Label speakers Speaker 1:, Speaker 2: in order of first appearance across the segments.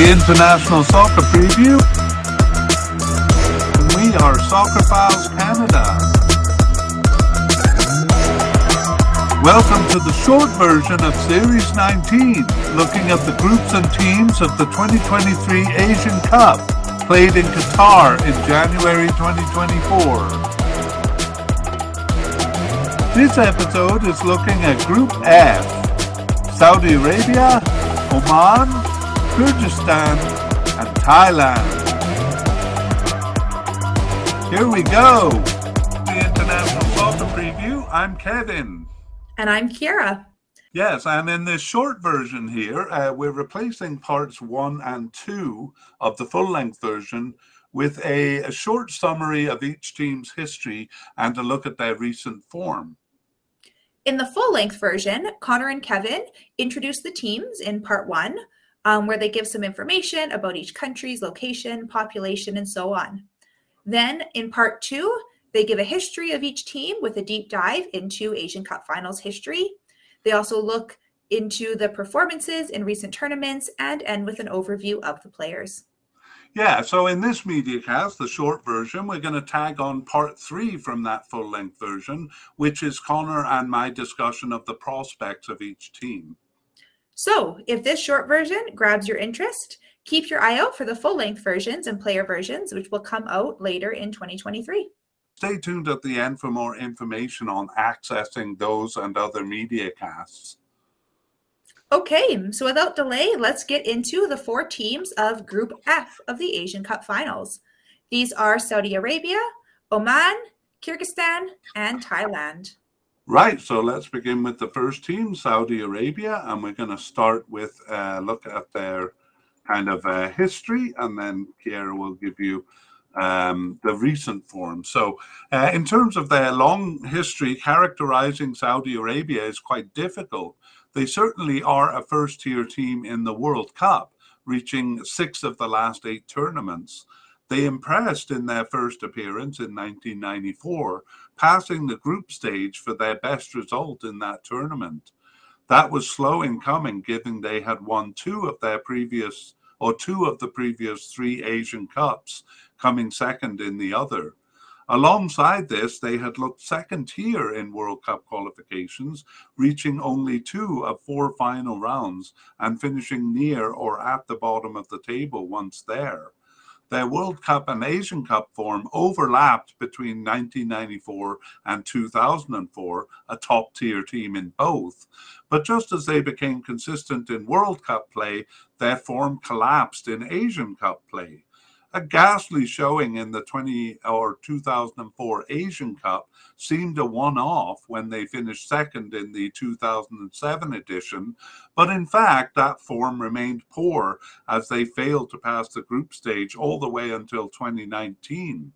Speaker 1: the International Soccer Preview. We are Soccerphiles Canada. Welcome to the short version of Series 19, looking at the groups and teams of the 2023 Asian Cup, played in Qatar in January 2024. This episode is looking at Group F Saudi Arabia, Oman, Kyrgyzstan, and Thailand. Here we go. The International Soccer Preview. I'm Kevin.
Speaker 2: And I'm Kira.
Speaker 1: Yes, and in this short version here, uh, we're replacing parts one and two of the full length version with a, a short summary of each team's history and a look at their recent form.
Speaker 2: In the full length version, Connor and Kevin introduce the teams in part one, um, where they give some information about each country's location, population, and so on. Then in part two, they give a history of each team with a deep dive into Asian Cup finals history. They also look into the performances in recent tournaments and end with an overview of the players.
Speaker 1: Yeah, so in this media cast, the short version, we're going to tag on part three from that full length version, which is Connor and my discussion of the prospects of each team.
Speaker 2: So, if this short version grabs your interest, keep your eye out for the full length versions and player versions, which will come out later in 2023.
Speaker 1: Stay tuned at the end for more information on accessing those and other media casts.
Speaker 2: Okay, so without delay, let's get into the four teams of Group F of the Asian Cup Finals. These are Saudi Arabia, Oman, Kyrgyzstan, and Thailand.
Speaker 1: Right, so let's begin with the first team, Saudi Arabia, and we're going to start with a look at their kind of uh, history, and then Kira will give you um, the recent form. So, uh, in terms of their long history, characterizing Saudi Arabia is quite difficult they certainly are a first tier team in the World Cup, reaching six of the last eight tournaments. They impressed in their first appearance in 1994, passing the group stage for their best result in that tournament. That was slow in coming, given they had won two of their previous or two of the previous three Asian Cups, coming second in the other. Alongside this, they had looked second tier in World Cup qualifications, reaching only two of four final rounds and finishing near or at the bottom of the table once there. Their World Cup and Asian Cup form overlapped between 1994 and 2004, a top tier team in both. But just as they became consistent in World Cup play, their form collapsed in Asian Cup play a ghastly showing in the 20 or 2004 Asian Cup seemed a one off when they finished second in the 2007 edition, but in fact, that form remained poor as they failed to pass the group stage all the way until 2019.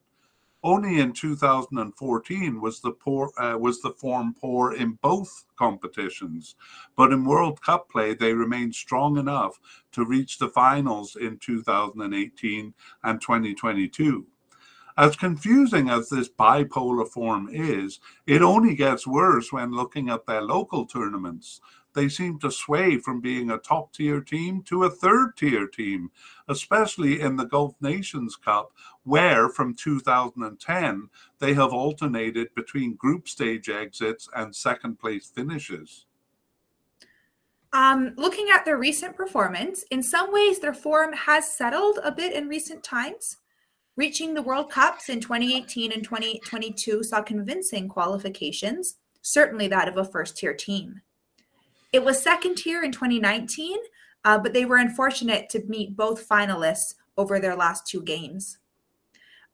Speaker 1: Only in 2014 was the poor uh, was the form poor in both competitions, but in World Cup play they remained strong enough to reach the finals in 2018 and 2022. As confusing as this bipolar form is, it only gets worse when looking at their local tournaments they seem to sway from being a top tier team to a third tier team, especially in the Gulf Nations Cup, where from 2010 they have alternated between group stage exits and second place finishes.
Speaker 2: Um, looking at their recent performance, in some ways their form has settled a bit in recent times. Reaching the World Cups in 2018 and 2022 saw convincing qualifications, certainly that of a first tier team. It was second tier in 2019, uh, but they were unfortunate to meet both finalists over their last two games.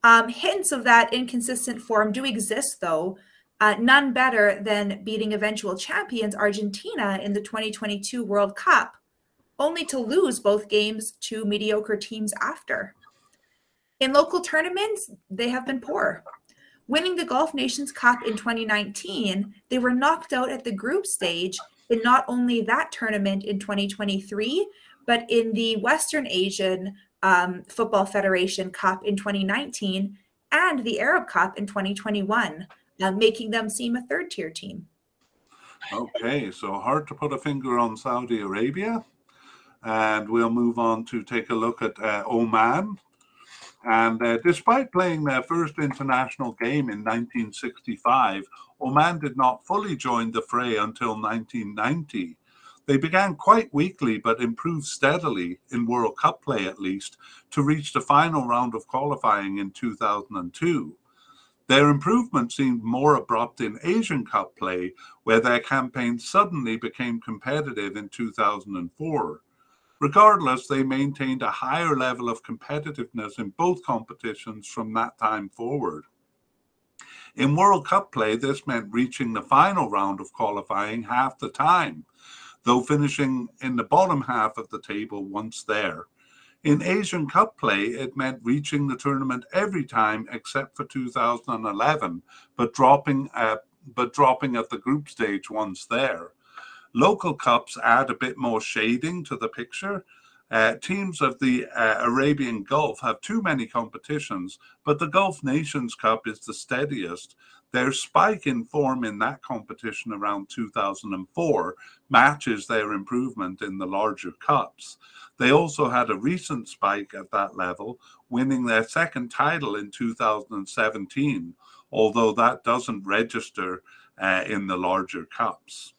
Speaker 2: Um, hints of that inconsistent form do exist, though. Uh, none better than beating eventual champions Argentina in the 2022 World Cup, only to lose both games to mediocre teams after. In local tournaments, they have been poor. Winning the Gulf Nations Cup in 2019, they were knocked out at the group stage in not only that tournament in 2023, but in the Western Asian um, Football Federation Cup in 2019 and the Arab Cup in 2021, uh, making them seem a third tier team.
Speaker 1: Okay, so hard to put a finger on Saudi Arabia. And we'll move on to take a look at uh, Oman. And uh, despite playing their first international game in 1965, Oman did not fully join the fray until 1990. They began quite weakly but improved steadily, in World Cup play at least, to reach the final round of qualifying in 2002. Their improvement seemed more abrupt in Asian Cup play, where their campaign suddenly became competitive in 2004. Regardless, they maintained a higher level of competitiveness in both competitions from that time forward. In World Cup play, this meant reaching the final round of qualifying half the time, though finishing in the bottom half of the table once there. In Asian Cup play, it meant reaching the tournament every time except for 2011, but dropping at, but dropping at the group stage once there. Local cups add a bit more shading to the picture. Uh, teams of the uh, Arabian Gulf have too many competitions, but the Gulf Nations Cup is the steadiest. Their spike in form in that competition around 2004 matches their improvement in the larger cups. They also had a recent spike at that level, winning their second title in 2017, although that doesn't register uh, in the larger cups.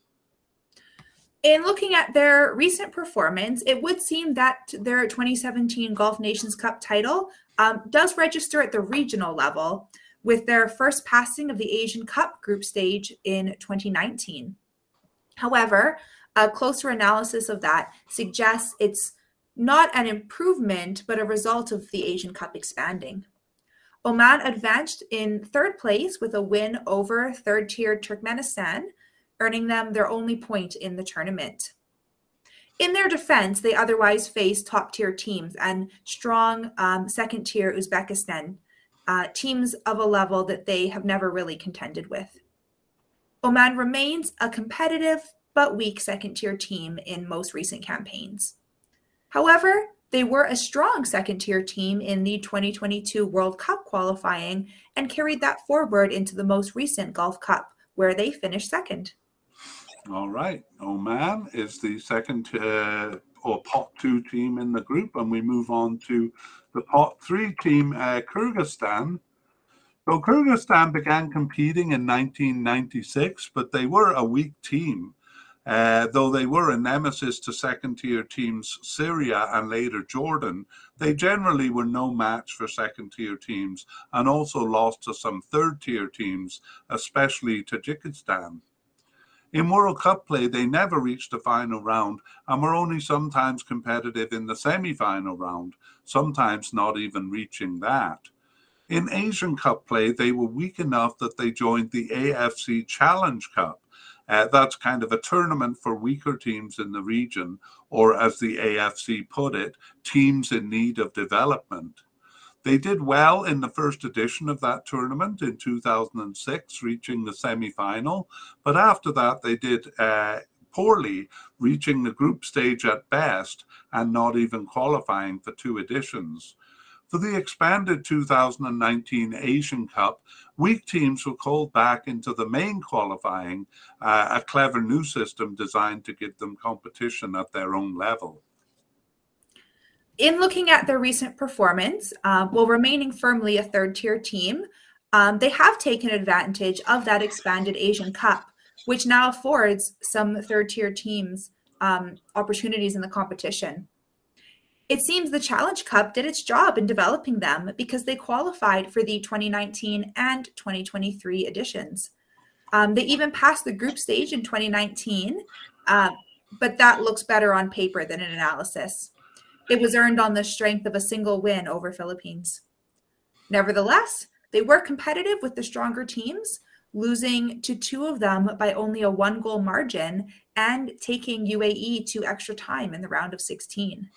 Speaker 2: In looking at their recent performance, it would seem that their 2017 Gulf Nations Cup title um, does register at the regional level with their first passing of the Asian Cup group stage in 2019. However, a closer analysis of that suggests it's not an improvement, but a result of the Asian Cup expanding. Oman advanced in third place with a win over third tier Turkmenistan, earning them their only point in the tournament. In their defense, they otherwise faced top tier teams and strong um, second tier Uzbekistan, uh, teams of a level that they have never really contended with. Oman remains a competitive but weak second tier team in most recent campaigns. However, they were a strong second tier team in the 2022 World Cup qualifying and carried that forward into the most recent Gulf Cup, where they finished second.
Speaker 1: All right. Oman is the second uh, or pot two team in the group, and we move on to the pot three team, uh, Kyrgyzstan. So, Kyrgyzstan began competing in 1996, but they were a weak team. Uh, though they were a nemesis to second tier teams Syria and later Jordan, they generally were no match for second tier teams and also lost to some third tier teams, especially Tajikistan. In World Cup play, they never reached the final round and were only sometimes competitive in the semi final round, sometimes not even reaching that. In Asian Cup play, they were weak enough that they joined the AFC Challenge Cup uh, that's kind of a tournament for weaker teams in the region, or as the AFC put it, teams in need of development. They did well in the first edition of that tournament in 2006, reaching the semi final, but after that, they did uh, poorly, reaching the group stage at best and not even qualifying for two editions. For the expanded 2019 Asian Cup, weak teams were called back into the main qualifying, uh, a clever new system designed to give them competition at their own level.
Speaker 2: In looking at their recent performance, uh, while remaining firmly a third tier team, um, they have taken advantage of that expanded Asian Cup, which now affords some third tier teams um, opportunities in the competition. It seems the Challenge Cup did its job in developing them because they qualified for the 2019 and 2023 editions. Um, they even passed the group stage in 2019, uh, but that looks better on paper than in analysis. It was earned on the strength of a single win over Philippines. Nevertheless, they were competitive with the stronger teams, losing to two of them by only a one goal margin and taking UAE to extra time in the round of 16.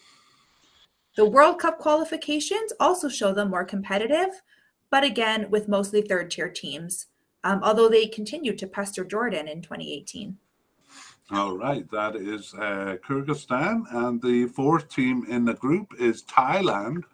Speaker 2: The World Cup qualifications also show them more competitive, but again, with mostly third tier teams, um, although they continued to pester Jordan in 2018.
Speaker 1: All right, that is uh, Kyrgyzstan. And the fourth team in the group is Thailand.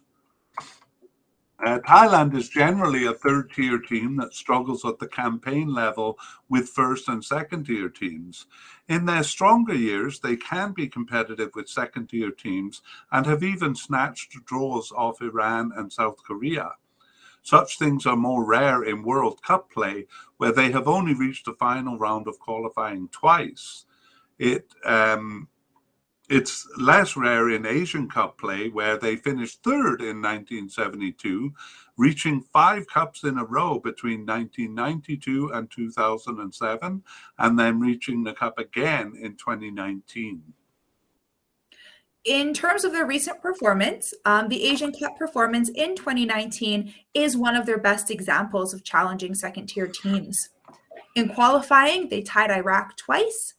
Speaker 1: Uh, Thailand is generally a third tier team that struggles at the campaign level with first and second tier teams. In their stronger years, they can be competitive with second tier teams and have even snatched draws off Iran and South Korea. Such things are more rare in World Cup play, where they have only reached the final round of qualifying twice. It um, it's less rare in Asian Cup play, where they finished third in 1972, reaching five cups in a row between 1992 and 2007, and then reaching the cup again in 2019.
Speaker 2: In terms of their recent performance, um, the Asian Cup performance in 2019 is one of their best examples of challenging second tier teams. In qualifying, they tied Iraq twice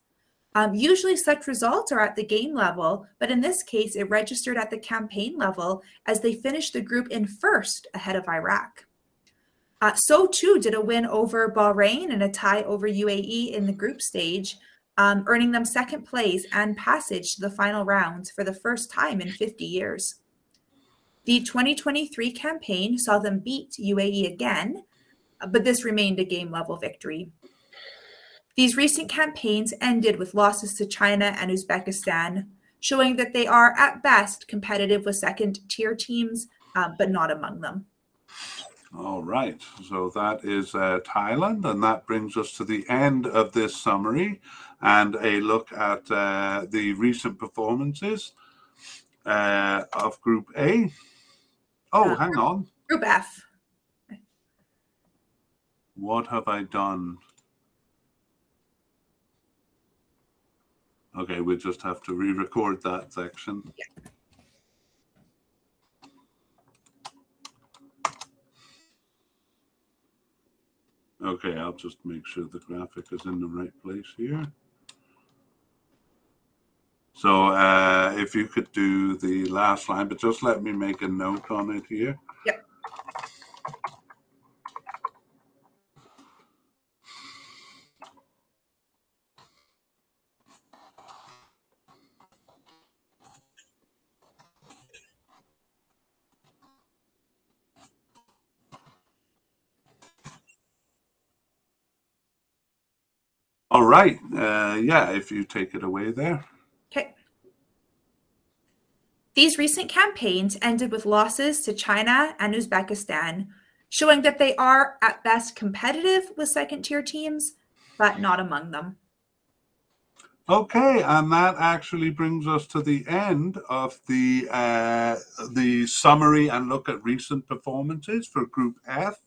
Speaker 2: um, usually, such results are at the game level, but in this case, it registered at the campaign level as they finished the group in first ahead of Iraq. Uh, so too did a win over Bahrain and a tie over UAE in the group stage, um, earning them second place and passage to the final rounds for the first time in 50 years. The 2023 campaign saw them beat UAE again, but this remained a game level victory. These recent campaigns ended with losses to China and Uzbekistan, showing that they are at best competitive with second tier teams, uh, but not among them.
Speaker 1: All right. So that is uh, Thailand, and that brings us to the end of this summary and a look at uh, the recent performances uh, of Group A. Oh, hang on.
Speaker 2: Group F.
Speaker 1: What have I done? Okay, we just have to re-record that section.
Speaker 2: Yeah.
Speaker 1: Okay, I'll just make sure the graphic is in the right place here. So uh, if you could do the last line, but just let me make a note on it here.
Speaker 2: Yep.
Speaker 1: Right. Uh, yeah, if you take it away there.
Speaker 2: Okay. These recent campaigns ended with losses to China and Uzbekistan, showing that they are at best competitive with second tier teams, but not among them.
Speaker 1: Okay, and that actually brings us to the end of the uh, the summary and look at recent performances for Group F.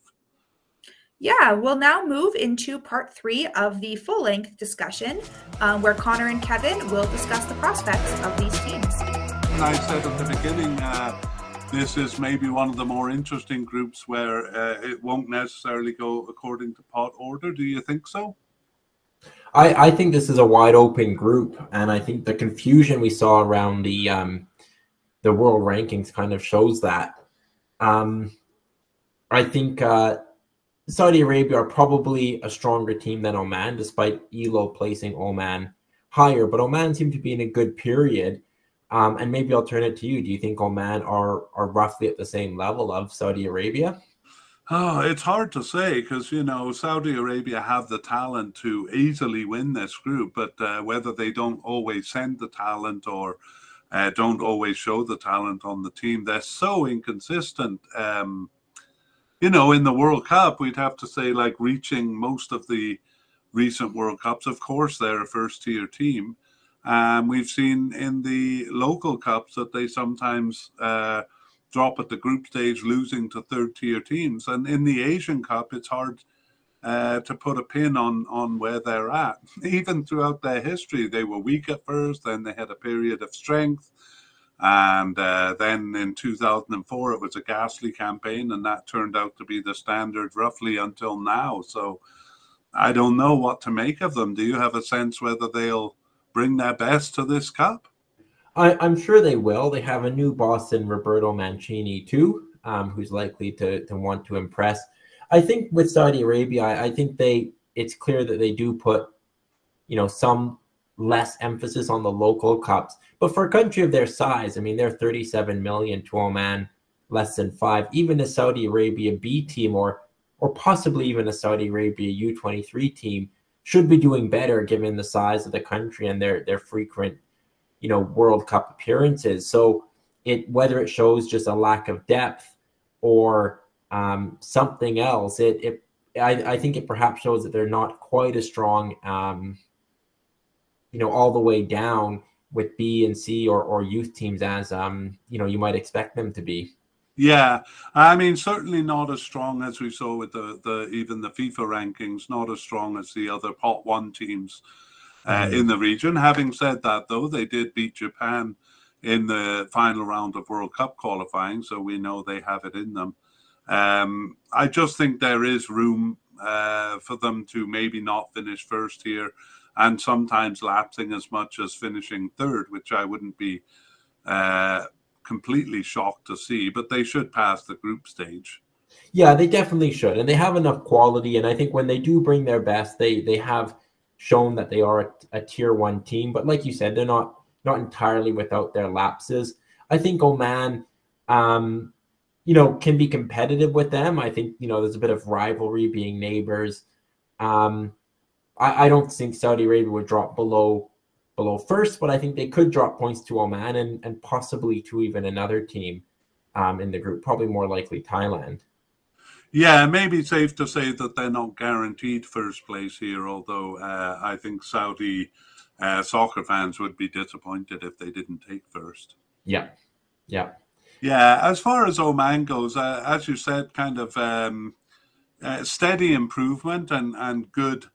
Speaker 2: Yeah, we'll now move into part three of the full length discussion um, where Connor and Kevin will discuss the prospects of these teams.
Speaker 1: And I said at the beginning, uh, this is maybe one of the more interesting groups where uh, it won't necessarily go according to pot order. Do you think so?
Speaker 3: I, I think this is a wide open group, and I think the confusion we saw around the um, the world rankings kind of shows that. Um, I think uh, Saudi Arabia are probably a stronger team than Oman, despite Elo placing Oman higher. But Oman seem to be in a good period. Um, and maybe I'll turn it to you. Do you think Oman are are roughly at the same level of Saudi Arabia?
Speaker 1: Oh, it's hard to say because you know Saudi Arabia have the talent to easily win this group, but uh, whether they don't always send the talent or uh, don't always show the talent on the team, they're so inconsistent. Um, you know, in the World Cup, we'd have to say like reaching most of the recent World Cups. Of course, they're a first tier team. Um, we've seen in the local cups that they sometimes uh, drop at the group stage, losing to third tier teams. And in the Asian Cup, it's hard uh, to put a pin on on where they're at. Even throughout their history, they were weak at first, then they had a period of strength, and uh, then in 2004, it was a ghastly campaign, and that turned out to be the standard roughly until now. So I don't know what to make of them. Do you have a sense whether they'll bring their best to this cup?
Speaker 3: I, am sure they will. They have a new boss in Roberto Mancini, too, um, who's likely to, to want to impress. I think with Saudi Arabia, I, I think they it's clear that they do put, you know, some less emphasis on the local cups. But for a country of their size, I mean, they're 37 million to a man, less than five. Even a Saudi Arabia B team or or possibly even a Saudi Arabia U23 team should be doing better given the size of the country and their their frequent, you know, World Cup appearances. So it whether it shows just a lack of depth or um, something else, it it I, I think it perhaps shows that they're not quite as strong, um, you know, all the way down with B and C or, or youth teams as um, you know you might expect them to be.
Speaker 1: Yeah, I mean certainly not as strong as we saw with the the even the FIFA rankings, not as strong as the other pot one teams uh, mm-hmm. in the region. Having said that, though, they did beat Japan in the final round of World Cup qualifying, so we know they have it in them. Um, I just think there is room uh, for them to maybe not finish first here, and sometimes lapsing as much as finishing third, which I wouldn't be uh, completely shocked to see. But they should pass the group stage.
Speaker 3: Yeah, they definitely should, and they have enough quality. And I think when they do bring their best, they they have shown that they are a, a tier one team. But like you said, they're not not entirely without their lapses. I think Oman. Um, you know, can be competitive with them. I think, you know, there's a bit of rivalry being neighbors. Um, I, I don't think Saudi Arabia would drop below below first, but I think they could drop points to Oman and, and possibly to even another team um, in the group, probably more likely Thailand.
Speaker 1: Yeah, maybe safe to say that they're not guaranteed first place here, although uh, I think Saudi uh, soccer fans would be disappointed if they didn't take first.
Speaker 3: Yeah, yeah.
Speaker 1: Yeah, as far as Oman goes, uh, as you said, kind of um, uh, steady improvement and and good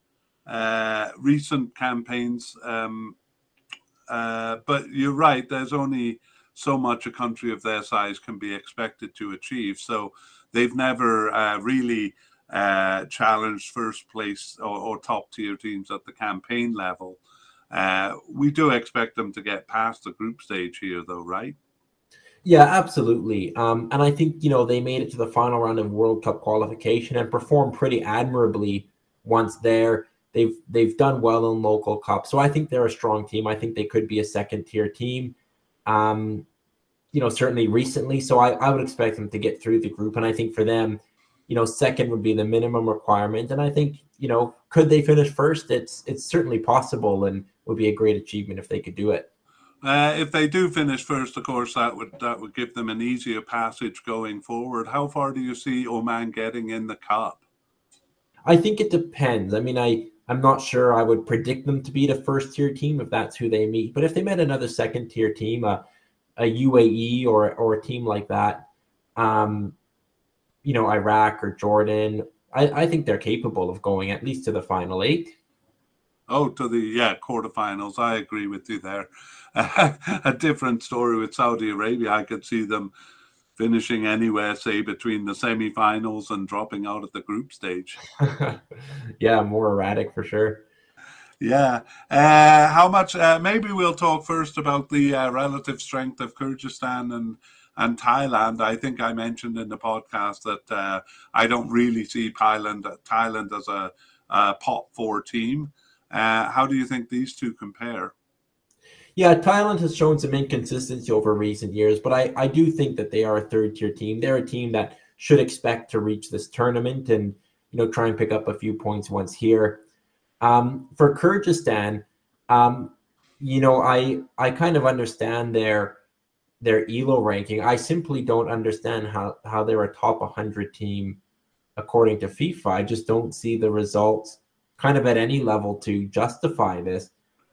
Speaker 1: uh, recent campaigns. Um, uh, but you're right. There's only so much a country of their size can be expected to achieve. So they've never uh, really uh, challenged first place or, or, top tier teams at the campaign level. we do expect them to get past the group stage here, though, right?
Speaker 3: Yeah, absolutely. Um, and I think you know they made it to the final round of World Cup qualification and performed pretty admirably once there. They've they've done well in local cup, so I think they're a strong team. I think they could be a second tier team. Um, you know, certainly recently. So I, I would expect them to get through the group, and I think for them, you know, second would be the minimum requirement. And I think you know, could they finish first? It's it's certainly possible, and would be a great achievement if they could do it.
Speaker 1: Uh, if they do finish first, of course, that would that would give them an easier passage going forward. How far do you see Oman getting in the cup?
Speaker 3: I think it depends. I mean, I I'm not sure. I would predict them to beat a first tier team if that's who they meet. But if they met another second tier team, a a UAE or or a team like that, um, you know, Iraq or Jordan, I, I think they're capable of going at least to the final eight.
Speaker 1: Oh, to the yeah quarterfinals. I agree with you there. a different story with Saudi Arabia. I could see them finishing anywhere, say between the semi-finals and dropping out at the group stage.
Speaker 3: yeah, more erratic for sure.
Speaker 1: Yeah. Uh, how much? Uh, maybe we'll talk first about the uh, relative strength of Kyrgyzstan and and Thailand. I think I mentioned in the podcast that uh, I don't really see Thailand Thailand as a, a pot four team. Uh, how do you think these two compare?
Speaker 3: Yeah, Thailand has shown some inconsistency over recent years, but I, I do think that they are a third tier team. They're a team that should expect to reach this tournament and you know try and pick up a few points once here. Um, for Kyrgyzstan, um, you know, I I kind of understand their their ELO ranking. I simply don't understand how how they're a top 100 team according to FIFA. I just don't see the results kind of at any level to justify this.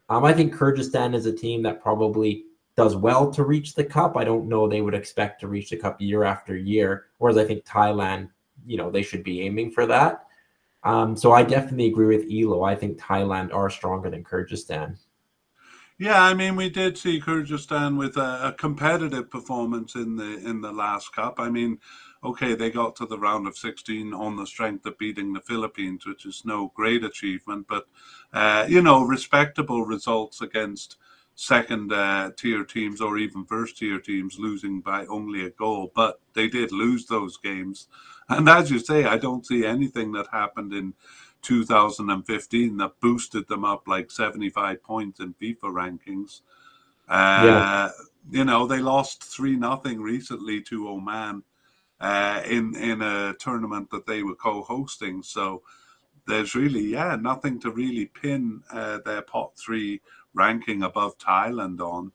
Speaker 3: Um, I think Kyrgyzstan is a team that probably does well to reach the cup. I don't know they would expect to reach the cup year after year, whereas I think Thailand, you know, they should be aiming for that. Um, so I definitely agree with Elo. I think Thailand are stronger than Kyrgyzstan.
Speaker 1: Yeah, I mean, we did see Kyrgyzstan with a, a competitive performance in the in the last cup. I mean, okay, they got to the round of 16 on the strength of beating the Philippines, which is no great achievement, but, uh, you know, respectable results against second uh, tier teams or even first tier teams losing by only a goal. But they did lose those games. And as you say, I don't see anything that happened in 2015 that boosted them up like 75 points in FIFA rankings. Uh, yeah you know, they lost three nothing recently to Oman uh, in in a tournament that they were co-hosting. So there's really yeah nothing to really pin uh, their pot three ranking above Thailand on.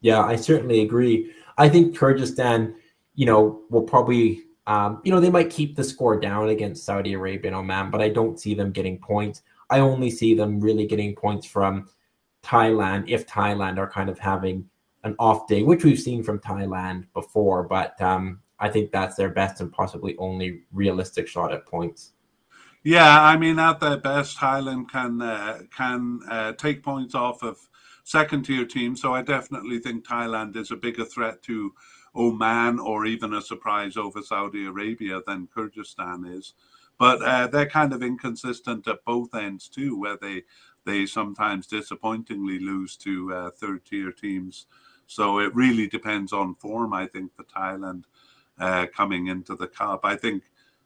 Speaker 3: Yeah, I certainly agree. I think Kyrgyzstan, you know, will probably um, you know, they might keep the score down against Saudi Arabia and Oman, but I don't see them getting points. I only see them really getting points from Thailand if Thailand are kind of having an off day, which we've seen from Thailand before. But um, I think that's their best and possibly only realistic shot at points.
Speaker 1: Yeah, I mean, at their best, Thailand can uh, can uh, take points off of second tier teams. So I definitely think Thailand is a bigger threat to Oman or even a surprise over Saudi Arabia than Kyrgyzstan is. But uh, they're kind of inconsistent at both ends too, where they they sometimes disappointingly lose to uh, third tier teams. So it really depends on form. I think for Thailand uh, coming into the cup, I think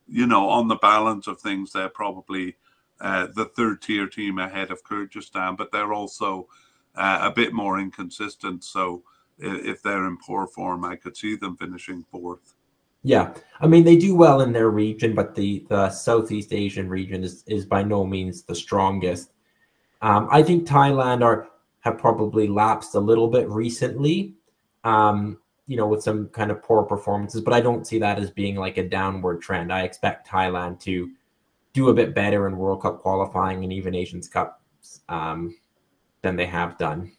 Speaker 1: you know on the balance of things, they're probably uh, the third tier team ahead of Kyrgyzstan, but they're also uh, a bit more inconsistent. So if they're in poor form, I could see them finishing fourth.
Speaker 3: Yeah, I mean they do well in their region, but the the Southeast Asian region is is by no means the strongest. Um, I think Thailand are have probably lapsed a little bit recently, um, you know, with some kind of poor performances, but I don't see that as being like a downward trend. I expect Thailand to do a bit better in World Cup qualifying and even Asians Cup um, than they have done.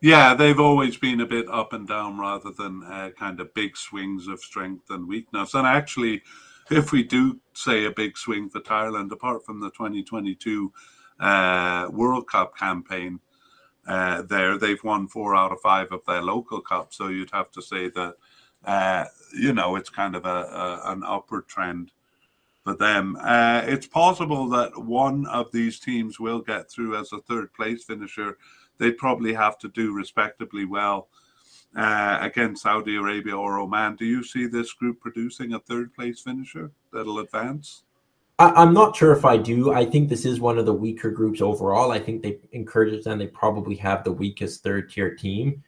Speaker 1: Yeah, they've always been a bit up and down rather than uh, kind of big swings of strength and weakness. And actually, if we do say a big swing for Thailand, apart from the 2022 uh, World Cup campaign, uh, there they've won four out of five of their local cups. So you'd have to say that uh, you know it's kind of a, a an upward trend for them. Uh, it's possible that one of these teams will get through as a third place finisher they'd probably have to do respectably well uh, against Saudi Arabia or Oman. Do you see this group producing a third place finisher that'll advance?
Speaker 3: I, am not sure if I do. I think this is one of the weaker groups overall. I think they encourage them. They probably have the weakest third tier team.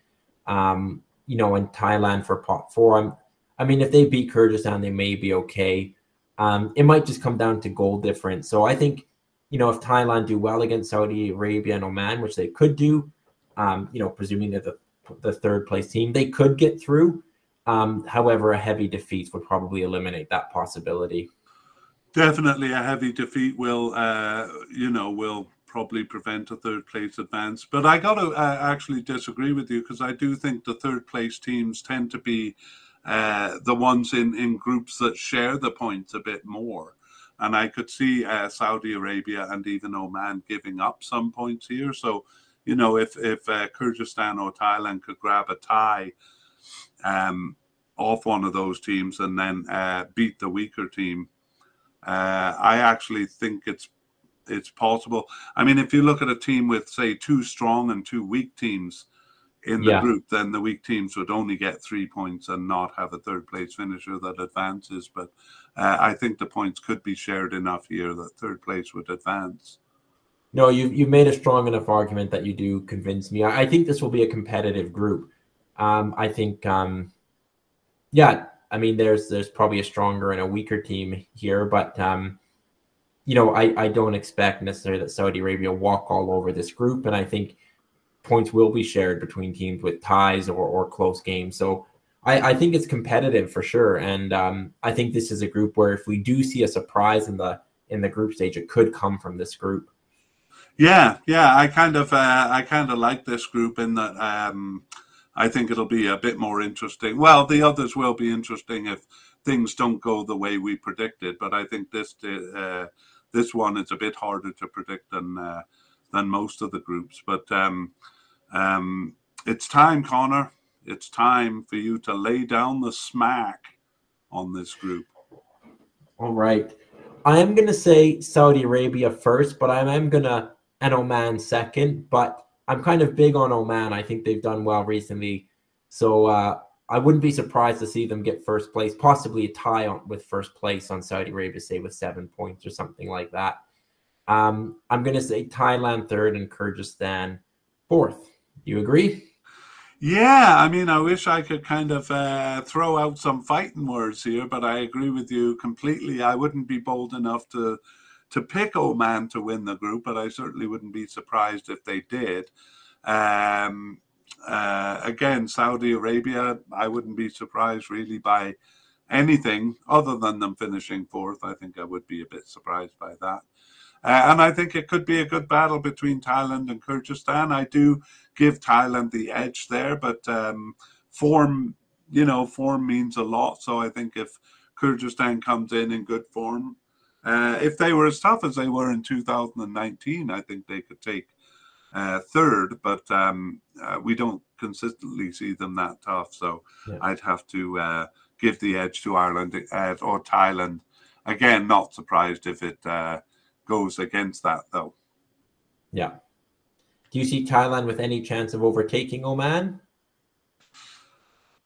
Speaker 3: Um, you know, in Thailand for pot four. I'm, I mean, if they beat Kyrgyzstan, they may be okay. Um, it might just come down to goal difference. So I think you know, if Thailand do well against Saudi Arabia and Oman, which they could do, um, you know, presuming that the, the third place team, they could get through. Um, however, a heavy defeat would probably eliminate that possibility.
Speaker 1: Definitely, a heavy defeat will, uh, you know, will probably prevent a third place advance. But I got to uh, actually disagree with you because I do think the third place teams tend to be uh, the ones in in groups that share the points a bit more. And I could see uh, Saudi Arabia and even Oman giving up some points here. So, you know, if if uh, Kyrgyzstan or Thailand could grab a tie um, off one of those teams and then uh, beat the weaker team, uh, I actually think it's it's possible. I mean, if you look at a team with say two strong and two weak teams, in the yeah. group, then the weak teams would only get three points and not have a third place finisher that advances. But uh, I think the points could be shared enough here that third place would advance.
Speaker 3: No, you you made a strong enough argument that you do convince me. I, I think this will be a competitive group. Um, I think, um, yeah, I mean, there's there's probably a stronger and a weaker team here, but um, you know, I I don't expect necessarily that Saudi Arabia walk all over this group, and I think points will be shared between teams with ties or, or close games. So I, I think it's competitive for sure. And um, I think this is a group where if we do see a surprise in the in the group stage, it could come from this group.
Speaker 1: Yeah, yeah, I kind of uh, I kind of like this group in that um, I think it'll be a bit more interesting. Well, the others will be interesting if things don't go the way we predicted, but I think this uh, this one is a bit harder to predict than uh, than most of the groups. But um, um, it's time, Connor. It's time for you to lay down the smack on this group.
Speaker 3: All right. I am going to say Saudi Arabia first, but I am going to, and Oman second. But I'm kind of big on Oman. I think they've done well recently. So uh, I wouldn't be surprised to see them get first place, possibly a tie on, with first place on Saudi Arabia, say with seven points or something like that. Um, I'm going to say Thailand third and Kyrgyzstan fourth. You agree?
Speaker 1: Yeah, I mean, I wish I could kind of uh, throw out some fighting words here, but I agree with you completely. I wouldn't be bold enough to to pick Oman to win the group, but I certainly wouldn't be surprised if they did. Um, uh, again, Saudi Arabia, I wouldn't be surprised really by anything other than them finishing fourth. I think I would be a bit surprised by that. Uh, and I think it could be a good battle between Thailand and Kyrgyzstan. I do give Thailand the edge there, but um, form, you know, form means a lot. So I think if Kyrgyzstan comes in in good form, uh, if they were as tough as they were in 2019, I think they could take uh, third, but um, uh, we don't consistently see them that tough. So yeah. I'd have to uh, give the edge to Ireland uh, or Thailand. Again, not surprised if it uh, goes against that, though.
Speaker 3: Yeah. Do you see Thailand with any chance of overtaking Oman?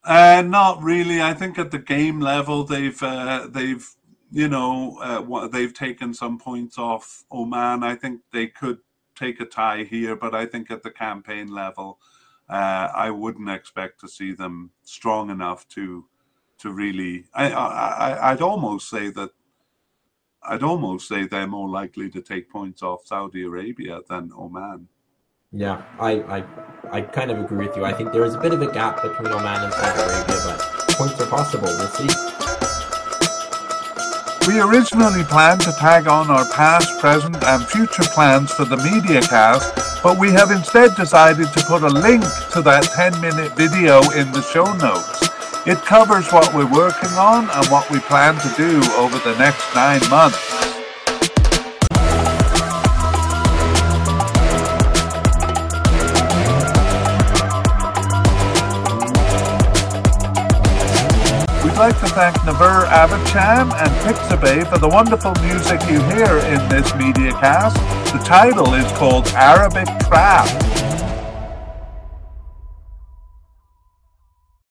Speaker 1: Uh, not really. I think at the game level, they've uh, they've you know uh, they've taken some points off Oman. I think they could take a tie here, but I think at the campaign level, uh, I wouldn't expect to see them strong enough to to really. I, I I'd almost say that I'd almost say they're more likely to take points off Saudi Arabia than Oman.
Speaker 3: Yeah, I, I, I kind of agree with you. I think there is a bit of a gap between Oman and Saudi Arabia, but points are possible. We'll see.
Speaker 1: We originally planned to tag on our past, present, and future plans for the media cast, but we have instead decided to put a link to that 10 minute video in the show notes. It covers what we're working on and what we plan to do over the next nine months. Like to thank Naver Abachan and Pixabay for the wonderful music you hear in this media cast. The title is called Arabic Trap.